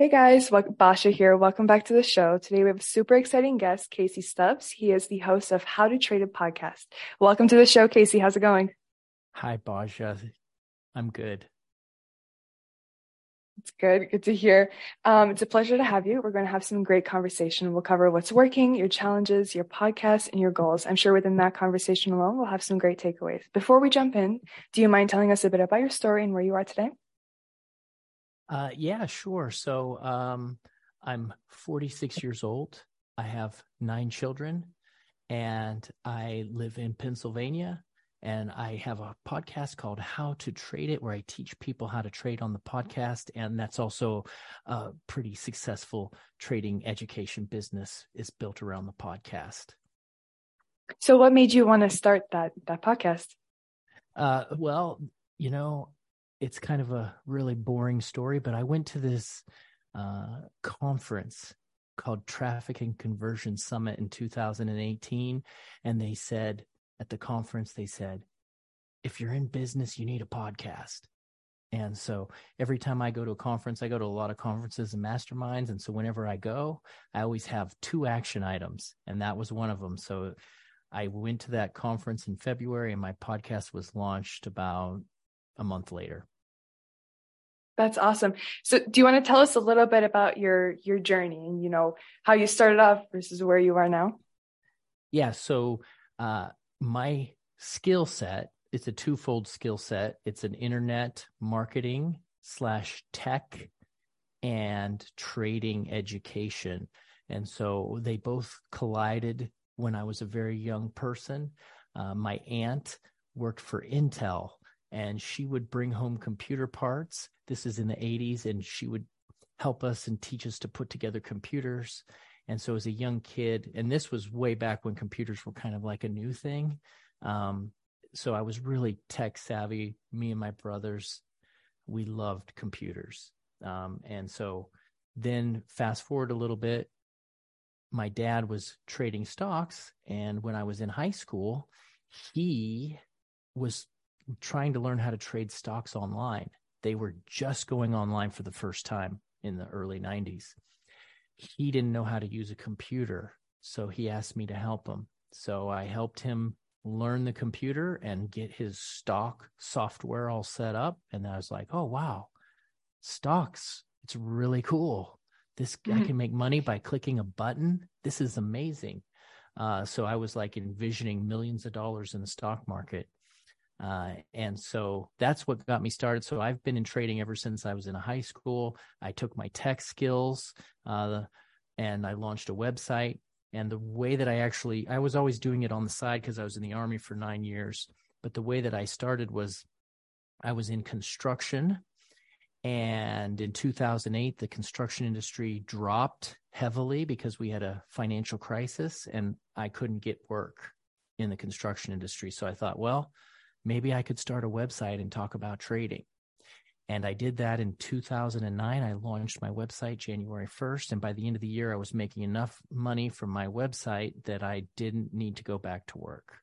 Hey guys, Basha here. Welcome back to the show. Today we have a super exciting guest, Casey Stubbs. He is the host of How to Trade It Podcast. Welcome to the show, Casey. How's it going? Hi, Basha. I'm good. It's good. Good to hear. Um, it's a pleasure to have you. We're going to have some great conversation. We'll cover what's working, your challenges, your podcast, and your goals. I'm sure within that conversation alone, we'll have some great takeaways. Before we jump in, do you mind telling us a bit about your story and where you are today? Uh, yeah, sure. So um, I'm 46 years old. I have nine children, and I live in Pennsylvania. And I have a podcast called How to Trade It, where I teach people how to trade on the podcast. And that's also a pretty successful trading education business is built around the podcast. So what made you want to start that that podcast? Uh, well, you know, it's kind of a really boring story, but I went to this uh, conference called Traffic and Conversion Summit in 2018. And they said at the conference, they said, if you're in business, you need a podcast. And so every time I go to a conference, I go to a lot of conferences and masterminds. And so whenever I go, I always have two action items. And that was one of them. So I went to that conference in February and my podcast was launched about a month later. That's awesome. So do you want to tell us a little bit about your your journey and you know how you started off versus where you are now? Yeah, so uh my skill set, it's a twofold skill set. It's an internet marketing slash tech and trading education. And so they both collided when I was a very young person. Uh, my aunt worked for Intel and she would bring home computer parts. This is in the 80s, and she would help us and teach us to put together computers. And so, as a young kid, and this was way back when computers were kind of like a new thing. Um, so, I was really tech savvy. Me and my brothers, we loved computers. Um, and so, then fast forward a little bit, my dad was trading stocks. And when I was in high school, he was trying to learn how to trade stocks online. They were just going online for the first time in the early 90s. He didn't know how to use a computer, so he asked me to help him. So I helped him learn the computer and get his stock software all set up. And I was like, oh, wow, stocks, it's really cool. This mm-hmm. I can make money by clicking a button. This is amazing. Uh, so I was like envisioning millions of dollars in the stock market. Uh, and so that's what got me started. So I've been in trading ever since I was in high school. I took my tech skills uh, and I launched a website. And the way that I actually, I was always doing it on the side because I was in the army for nine years. But the way that I started was I was in construction. And in 2008, the construction industry dropped heavily because we had a financial crisis and I couldn't get work in the construction industry. So I thought, well, maybe I could start a website and talk about trading. And I did that in 2009. I launched my website January 1st. And by the end of the year, I was making enough money from my website that I didn't need to go back to work.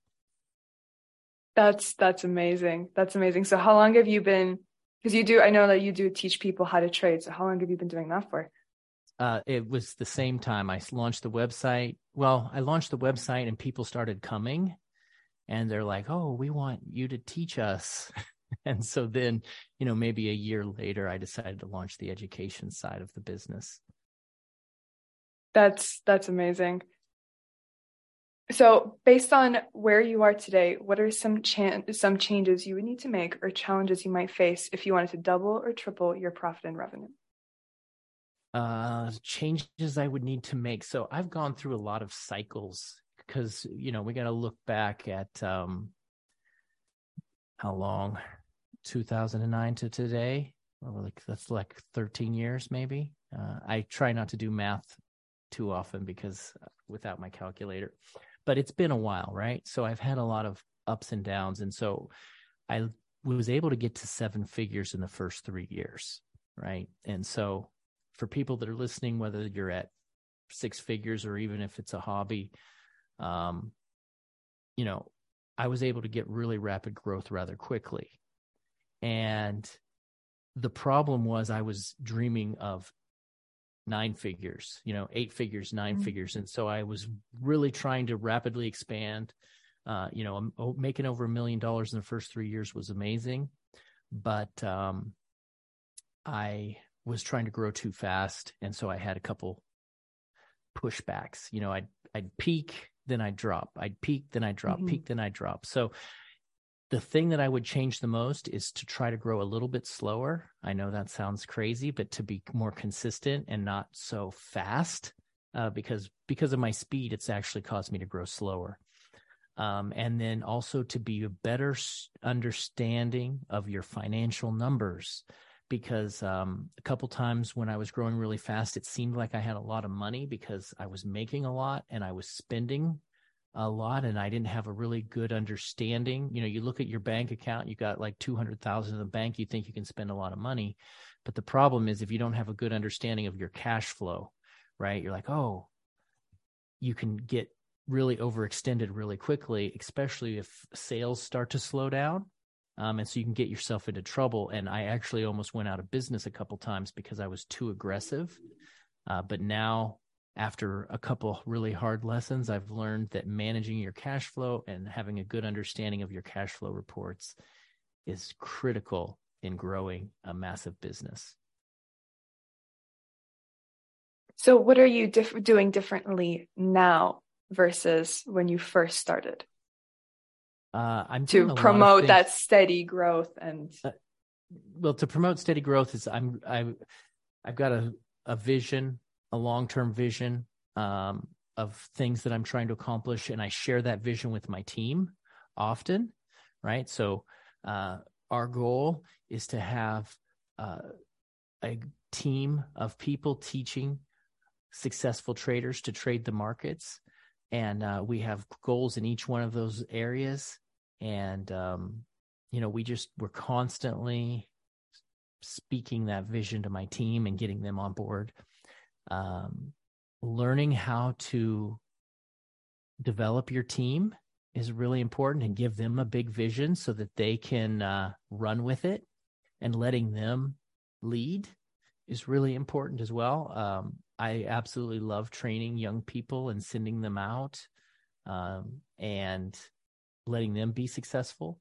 That's, that's amazing. That's amazing. So how long have you been, because you do, I know that you do teach people how to trade. So how long have you been doing that for? Uh, it was the same time I launched the website. Well, I launched the website and people started coming and they're like, "Oh, we want you to teach us." and so then, you know, maybe a year later, I decided to launch the education side of the business. That's that's amazing. So, based on where you are today, what are some chan- some changes you would need to make or challenges you might face if you wanted to double or triple your profit and revenue? Uh, changes I would need to make. So, I've gone through a lot of cycles because you know we got to look back at um, how long 2009 to today well, like that's like 13 years maybe. Uh, I try not to do math too often because uh, without my calculator, but it's been a while, right? So I've had a lot of ups and downs, and so I was able to get to seven figures in the first three years, right? And so for people that are listening, whether you're at six figures or even if it's a hobby, um, you know, I was able to get really rapid growth rather quickly. And the problem was I was dreaming of nine figures, you know, eight figures, 9 mm-hmm. figures. And so I was really trying to rapidly expand. Uh, you know, oh, making over a million dollars in the first three years was amazing. But um, I was trying to grow too fast. And so I had a couple pushbacks. You know, I'd, I'd peak, then I'd drop. I'd peak, then I'd drop, mm-hmm. peak, then I'd drop. So the thing that I would change the most is to try to grow a little bit slower. I know that sounds crazy, but to be more consistent and not so fast, uh, because because of my speed, it's actually caused me to grow slower. Um, and then also to be a better understanding of your financial numbers, because um, a couple times when I was growing really fast, it seemed like I had a lot of money because I was making a lot and I was spending a lot and I didn't have a really good understanding. You know, you look at your bank account, you got like 200,000 in the bank, you think you can spend a lot of money. But the problem is if you don't have a good understanding of your cash flow, right? You're like, "Oh, you can get really overextended really quickly, especially if sales start to slow down. Um, and so you can get yourself into trouble. And I actually almost went out of business a couple times because I was too aggressive. Uh, but now after a couple really hard lessons, I've learned that managing your cash flow and having a good understanding of your cash flow reports is critical in growing a massive business. So, what are you diff- doing differently now versus when you first started? Uh, I'm to promote that steady growth and. Uh, well, to promote steady growth is I'm I I've got a a vision a long term vision um, of things that I'm trying to accomplish, and I share that vision with my team often. Right. So uh, our goal is to have uh, a team of people teaching successful traders to trade the markets. And uh, we have goals in each one of those areas. And, um, you know, we just, we're constantly speaking that vision to my team and getting them on board. Um, learning how to develop your team is really important and give them a big vision so that they can uh, run with it. And letting them lead is really important as well. Um, I absolutely love training young people and sending them out. Um, and letting them be successful.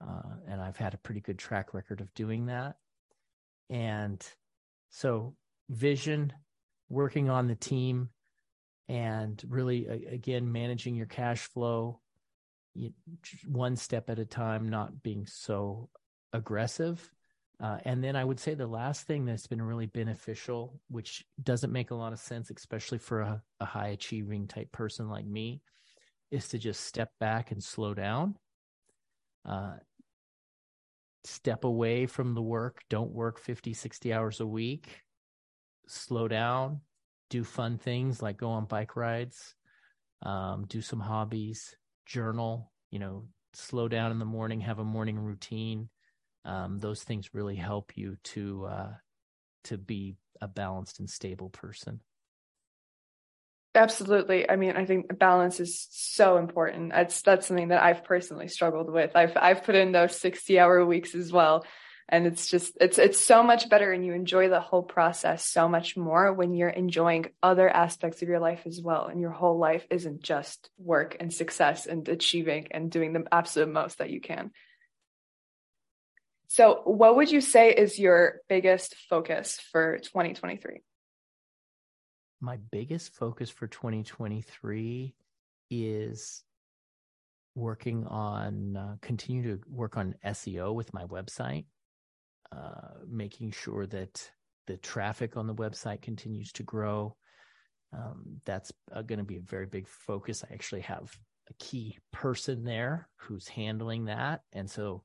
Uh, and I've had a pretty good track record of doing that. And so, vision, working on the team and really again managing your cash flow one step at a time not being so aggressive uh, and then i would say the last thing that's been really beneficial which doesn't make a lot of sense especially for a, a high achieving type person like me is to just step back and slow down. Uh, step away from the work. Don't work 50 60 hours a week. Slow down, do fun things like go on bike rides, um, do some hobbies, journal, you know, slow down in the morning, have a morning routine. Um, those things really help you to uh, to be a balanced and stable person. Absolutely. I mean, I think balance is so important. That's that's something that I've personally struggled with. I've I've put in those 60 hour weeks as well and it's just it's it's so much better and you enjoy the whole process so much more when you're enjoying other aspects of your life as well and your whole life isn't just work and success and achieving and doing the absolute most that you can so what would you say is your biggest focus for 2023 my biggest focus for 2023 is working on uh, continue to work on SEO with my website uh, making sure that the traffic on the website continues to grow. Um, that's uh, going to be a very big focus. I actually have a key person there who's handling that. And so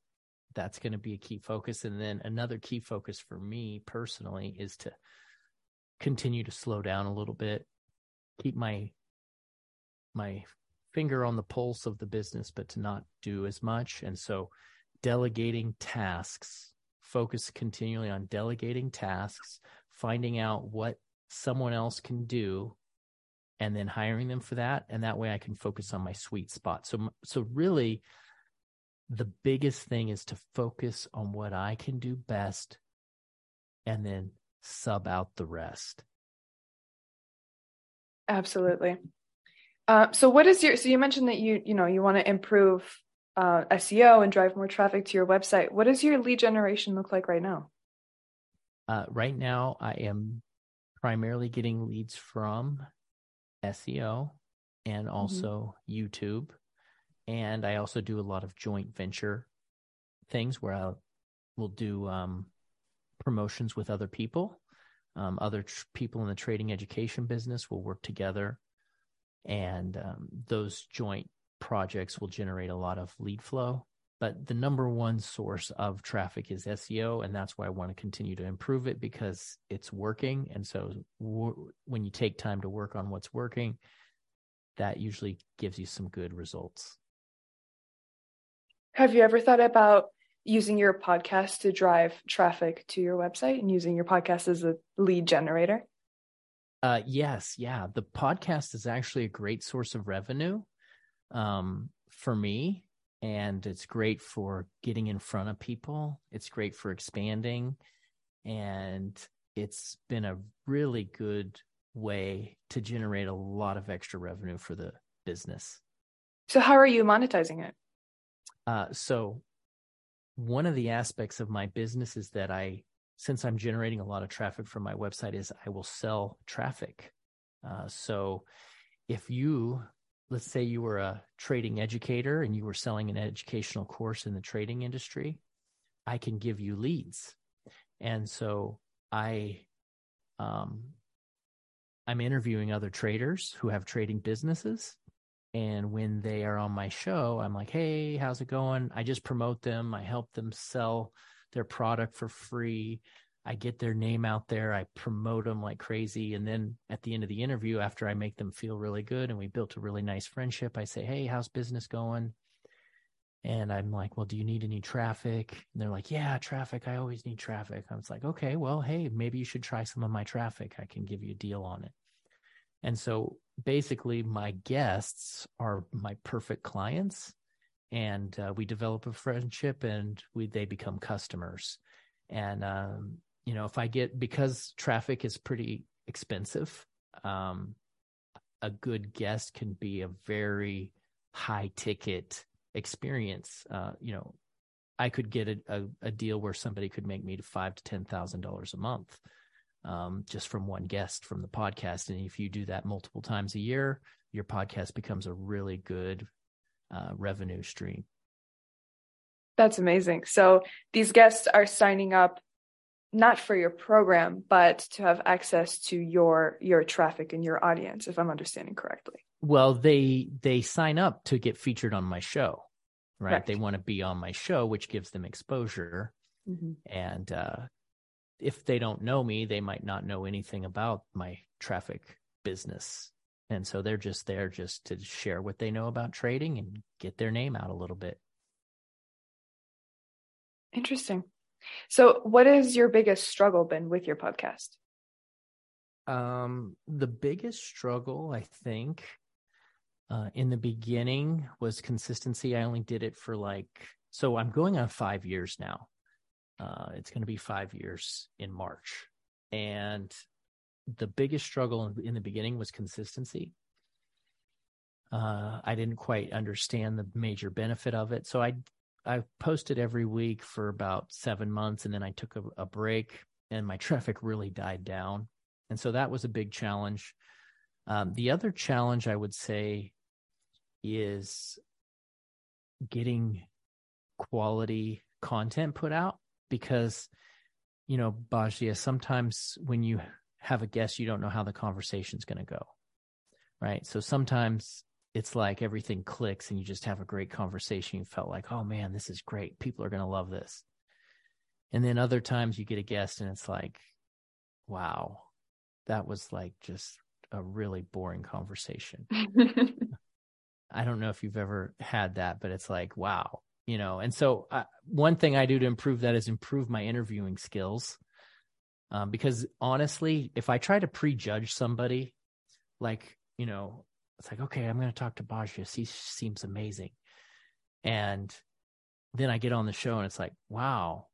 that's going to be a key focus. And then another key focus for me personally is to continue to slow down a little bit, keep my my finger on the pulse of the business, but to not do as much. And so delegating tasks, focus continually on delegating tasks, finding out what someone else can do and then hiring them for that and that way I can focus on my sweet spot. So so really the biggest thing is to focus on what I can do best and then sub out the rest. Absolutely. Uh, so what is your so you mentioned that you you know you want to improve uh, SEO and drive more traffic to your website. What does your lead generation look like right now? Uh, right now, I am primarily getting leads from SEO and mm-hmm. also mm-hmm. YouTube. And I also do a lot of joint venture things where I will do um, promotions with other people. Um, other tr- people in the trading education business will work together, and um, those joint projects will generate a lot of lead flow. But the number one source of traffic is SEO, and that's why I want to continue to improve it because it's working. And so, w- when you take time to work on what's working, that usually gives you some good results. Have you ever thought about using your podcast to drive traffic to your website and using your podcast as a lead generator? Uh, yes, yeah. The podcast is actually a great source of revenue um, for me, and it's great for getting in front of people. It's great for expanding, and it's been a really good way to generate a lot of extra revenue for the business. So, how are you monetizing it? Uh, so one of the aspects of my business is that I, since I'm generating a lot of traffic from my website, is I will sell traffic. Uh, so if you, let's say you were a trading educator and you were selling an educational course in the trading industry, I can give you leads. And so I, um, I'm interviewing other traders who have trading businesses and when they are on my show, I'm like, hey, how's it going? I just promote them. I help them sell their product for free. I get their name out there. I promote them like crazy. And then at the end of the interview, after I make them feel really good and we built a really nice friendship, I say, hey, how's business going? And I'm like, well, do you need any traffic? And they're like, yeah, traffic. I always need traffic. I was like, okay, well, hey, maybe you should try some of my traffic. I can give you a deal on it. And so basically, my guests are my perfect clients, and uh, we develop a friendship, and we they become customers. And um, you know, if I get because traffic is pretty expensive, um, a good guest can be a very high ticket experience. Uh, you know, I could get a, a, a, deal where somebody could make me to five to ten thousand dollars a month um, just from one guest from the podcast. And if you do that multiple times a year, your podcast becomes a really good uh, revenue stream. That's amazing. So these guests are signing up not for your program, but to have access to your your traffic and your audience, if I'm understanding correctly. Well, they they sign up to get featured on my show, right? Correct. They want to be on my show, which gives them exposure. Mm-hmm. And uh, if they don't know me, they might not know anything about my traffic business. And so they're just there just to share what they know about trading and get their name out a little bit. Interesting. So, what has your biggest struggle been with your podcast? Um, the biggest struggle, I think, uh, in the beginning was consistency. I only did it for like, so I'm going on five years now. Uh, it's going to be five years in March. And the biggest struggle in the beginning was consistency. Uh, I didn't quite understand the major benefit of it. So I I posted every week for about seven months, and then I took a, a break, and my traffic really died down. And so that was a big challenge. Um, the other challenge I would say is getting quality content put out because you know Bajia, sometimes when you have a guest you don't know how the conversation's going to go right so sometimes it's like everything clicks and you just have a great conversation. You felt like, oh man, this is great. People are going to love this. And then other times you get a guest and it's like, wow, that was like just a really boring conversation. I don't know if you've ever had that, but it's like, wow, you know. And so, uh, one thing I do to improve that is improve my interviewing skills. Um, because honestly, if I try to prejudge somebody, like, you know, it's like, okay, I'm going to talk to Bajia. He seems amazing. And then I get on the show and it's like, wow,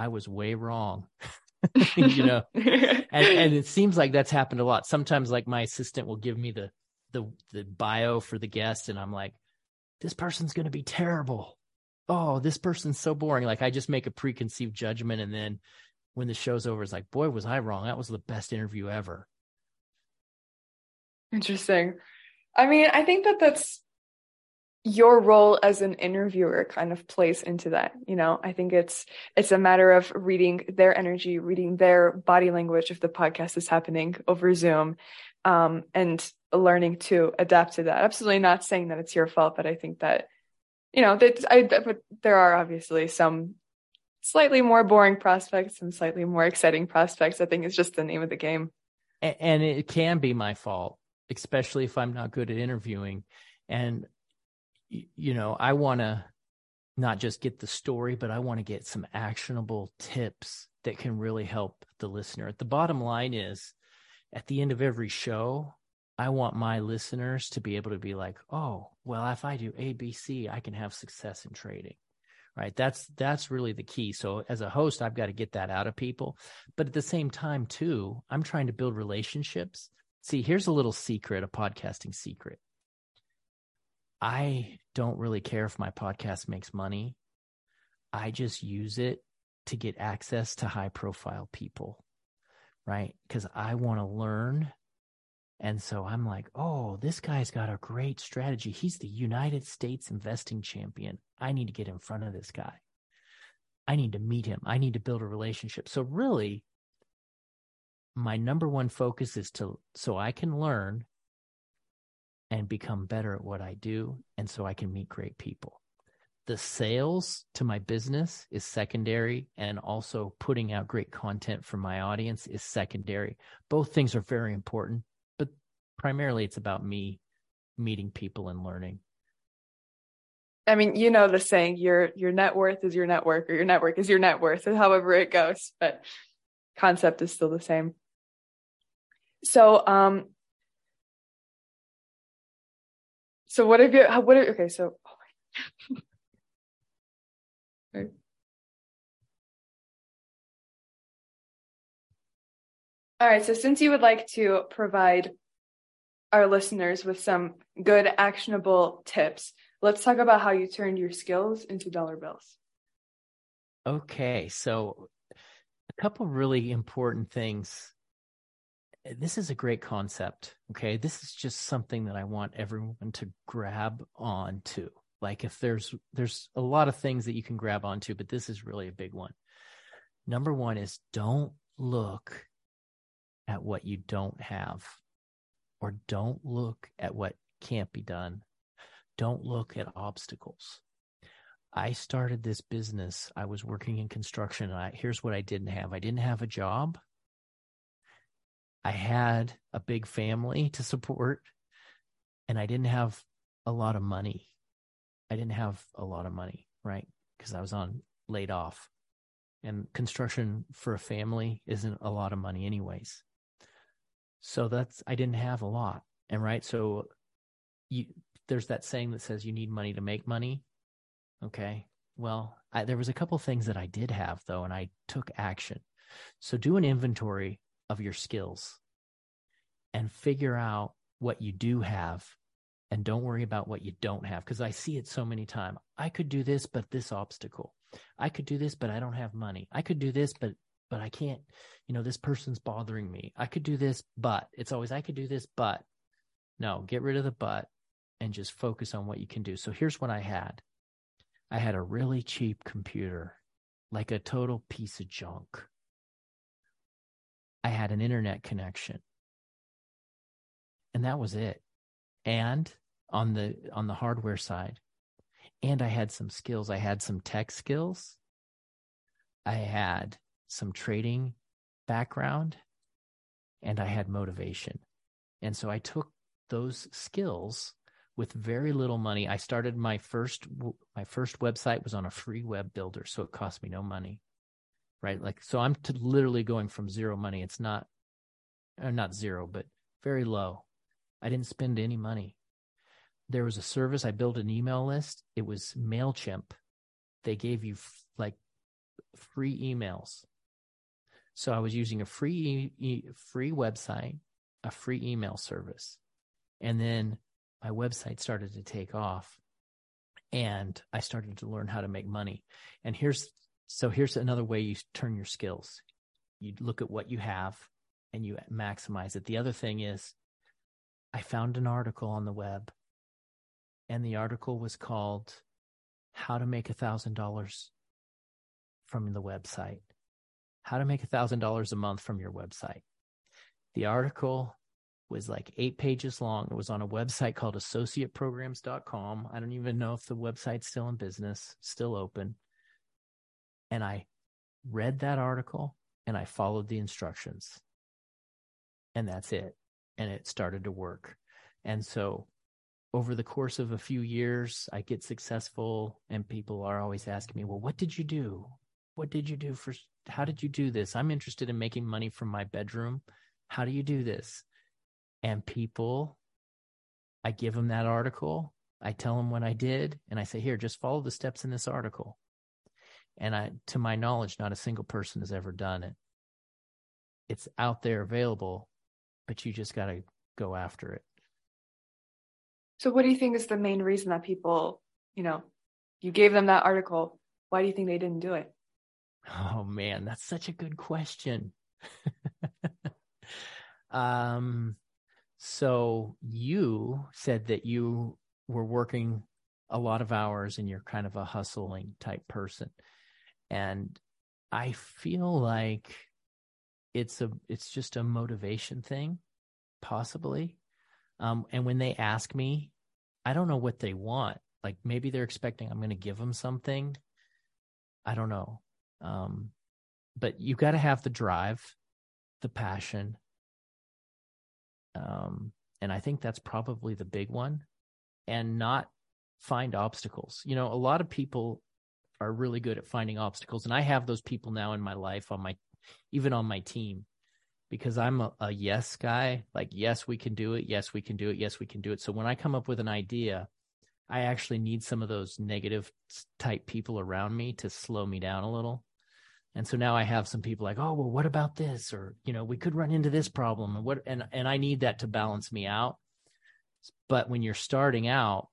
I was way wrong. you know, and, and it seems like that's happened a lot. Sometimes like my assistant will give me the, the, the bio for the guest and I'm like, this person's going to be terrible. Oh, this person's so boring. Like I just make a preconceived judgment. And then when the show's over, it's like, boy, was I wrong. That was the best interview ever. Interesting. I mean, I think that that's your role as an interviewer kind of plays into that you know i think it's it's a matter of reading their energy reading their body language if the podcast is happening over zoom um, and learning to adapt to that. Absolutely not saying that it's your fault but i think that you know that i but there are obviously some slightly more boring prospects and slightly more exciting prospects. I think it's just the name of the game. And it can be my fault especially if i'm not good at interviewing. And you know, I want to not just get the story, but I want to get some actionable tips that can really help the listener. The bottom line is at the end of every show, I want my listeners to be able to be like, "Oh, well, if I do ABC, I can have success in trading." Right? That's that's really the key. So as a host, I've got to get that out of people, but at the same time too, I'm trying to build relationships. See, here's a little secret, a podcasting secret. I don't really care if my podcast makes money. I just use it to get access to high profile people, right? Because I want to learn. And so I'm like, oh, this guy's got a great strategy. He's the United States investing champion. I need to get in front of this guy. I need to meet him. I need to build a relationship. So, really, my number one focus is to so I can learn and become better at what I do. And so I can meet great people. The sales to my business is secondary, and also putting out great content for my audience is secondary. Both things are very important, but primarily it's about me meeting people and learning. I mean, you know the saying, your your net worth is your network, or your network is your net worth, however it goes, but concept is still the same. So um So what have you? What? Are, okay, so. Right. All right. So since you would like to provide our listeners with some good actionable tips, let's talk about how you turned your skills into dollar bills. Okay. So a couple really important things this is a great concept. Okay. This is just something that I want everyone to grab onto. Like if there's, there's a lot of things that you can grab onto, but this is really a big one. Number one is don't look at what you don't have or don't look at what can't be done. Don't look at obstacles. I started this business. I was working in construction. I, here's what I didn't have. I didn't have a job. I had a big family to support and I didn't have a lot of money. I didn't have a lot of money, right? Because I was on laid off. And construction for a family isn't a lot of money anyways. So that's I didn't have a lot. And right, so you there's that saying that says you need money to make money. Okay. Well, I, there was a couple things that I did have though, and I took action. So do an inventory of your skills and figure out what you do have and don't worry about what you don't have because i see it so many times i could do this but this obstacle. I could do this but i don't have money. I could do this but but i can't you know this person's bothering me. I could do this but it's always i could do this but. No get rid of the but and just focus on what you can do. So here's what i had. I had a really cheap computer like a total piece of junk. I had an internet connection. And that was it. And on the on the hardware side. And i had some skills. I had some tech skills. I had some trading background and i had motivation. And so i took those skills with very little money. I started my first my first website was on a free web builder so it cost me no money right? Like so i'm literally going from zero money. It's not uh, not zero but very low i didn't spend any money there was a service i built an email list it was mailchimp they gave you f- like free emails so i was using a free e- free website a free email service and then my website started to take off and I started to learn how to make money. And here's so here's another way you turn your skills. You look at what you have and you maximize it. The other thing is I found an article on the web and the article was called How to Make a Thousand Dollars from the website. How to make a thousand dollars a month from your website. The article was like eight pages long. It was on a website called associateprograms.com. I don't even know if the website's still in business, still open. And I read that article and I followed the instructions. And that's it. And it started to work. And so over the course of a few years, I get successful and people are always asking me, well, what did you do? What did you do for, how did you do this? I'm interested in making money from my bedroom. How do you do this? and people i give them that article i tell them what i did and i say here just follow the steps in this article and i to my knowledge not a single person has ever done it it's out there available but you just got to go after it. So what do you think is the main reason that people you know you gave them that article why do you think they didn't do it? Oh man that's such a good question. Um so you said that you were working a lot of hours and you're kind of a hustling type person. And I feel like it's a it's just a motivation thing, possibly. Um, and when they ask me, I don't know what they want. Like maybe they're expecting I'm going to give them something. I don't know. Um, but you got to have the drive, the passion, um, and I think that's probably the big one, and not find obstacles. You know, a lot of people are really good at finding obstacles, and I have those people now in my life on my, even on my team, because I'm a, a yes guy. Like, yes, we can do it. Yes, we can do it. Yes, we can do it. So when I come up with an idea, I actually need some of those negative type people around me to slow me down a little and so now i have some people like oh well what about this or you know we could run into this problem and what and and i need that to balance me out but when you're starting out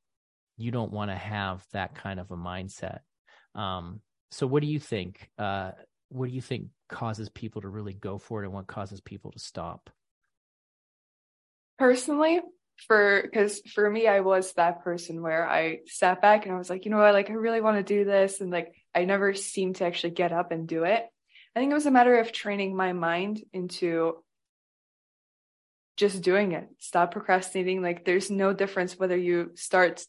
you don't want to have that kind of a mindset um, so what do you think uh, what do you think causes people to really go for it and what causes people to stop? Personally for because for me i was that person where i sat back and i was like you know what? Like i really want to do this and like i never seemed to actually get up and do it. I think it was a matter of training my mind into just doing it. Stop procrastinating. Like there's no difference whether you start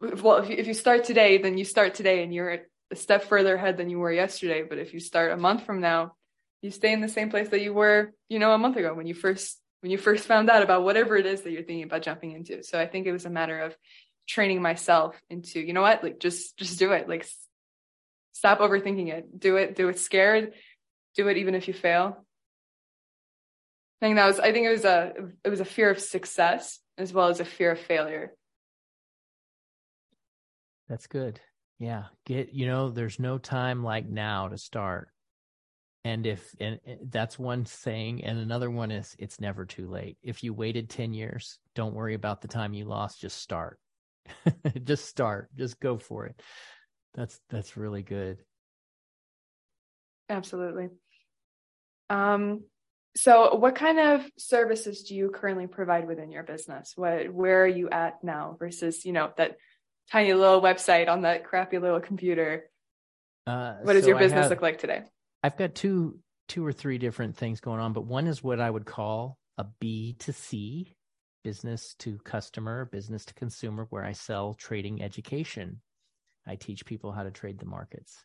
well if you, if you start today then you start today and you're a step further ahead than you were yesterday but if you start a month from now you stay in the same place that you were you know a month ago when you first when you first found out about whatever it is that you're thinking about jumping into. So I think it was a matter of training myself into, you know what, like just just do it. Like stop overthinking it. Do it, do it scared. Do it even if you fail. I think that was I think it was a it was a fear of success as well as a fear of failure. That's good. Yeah. Get you know, there's no time like now to start. And if and that's one thing and another one is it's never too late. If you waited 10 years don't worry about the time you lost just start. Just start just go for it. That's that's really good. Absolutely. Um so what kind of services do you currently provide within your business? What where are you at now versus you know that tiny little website on that crappy little computer uh, what does so your business have, look like today I've got two two or three different things going on, but one is what I would call a B to C business to customer, business to consumer, where I sell trading education. I teach people how to trade the markets.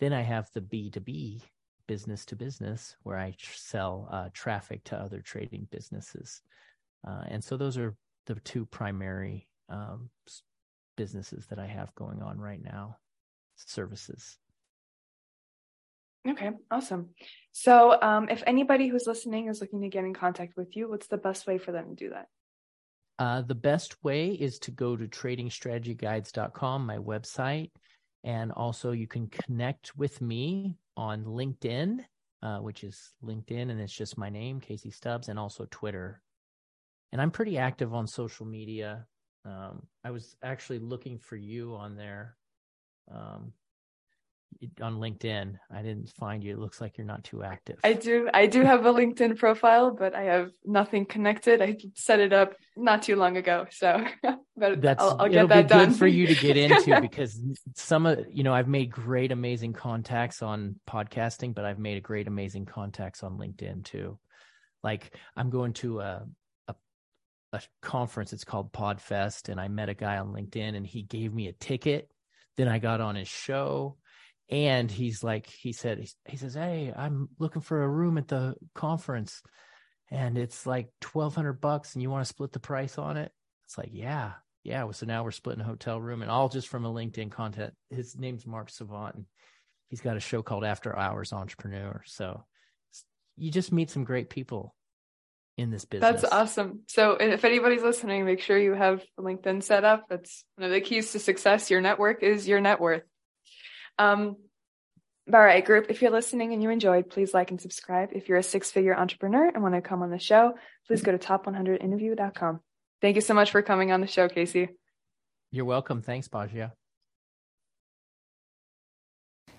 Then I have the B2B, business to business, where I tr- sell uh, traffic to other trading businesses. Uh, and so those are the two primary um, businesses that I have going on right now, services. Okay, awesome. So, um, if anybody who's listening is looking to get in contact with you, what's the best way for them to do that? Uh, the best way is to go to tradingstrategyguides.com, my website. And also, you can connect with me on LinkedIn, uh, which is LinkedIn, and it's just my name, Casey Stubbs, and also Twitter. And I'm pretty active on social media. Um, I was actually looking for you on there. Um, on LinkedIn. I didn't find you. It looks like you're not too active. I do. I do have a LinkedIn profile, but I have nothing connected. I set it up not too long ago, so but that's I'll, I'll get that be done good for you to get into because some of you know I've made great, amazing contacts on podcasting, but I've made a great, amazing contacts on LinkedIn too. Like I'm going to a a, conference. It's called Podfest, and I met a guy on LinkedIn, and he gave me a ticket. Then I got on his show and he's like he said he says hey i'm looking for a room at the conference and it's like 1200 bucks and you want to split the price on it it's like yeah yeah so now we're splitting a hotel room and all just from a linkedin content his name's mark savant and he's got a show called after hours entrepreneur so you just meet some great people in this business That's awesome. So, if anybody's listening, make sure you have LinkedIn set up. That's one of the keys to success. Your network is your net worth. Um, all right, group, if you're listening and you enjoyed, please like and subscribe. If you're a six figure entrepreneur and want to come on the show, please go to top100interview.com. Thank you so much for coming on the show, Casey. you're welcome thanks Bajia.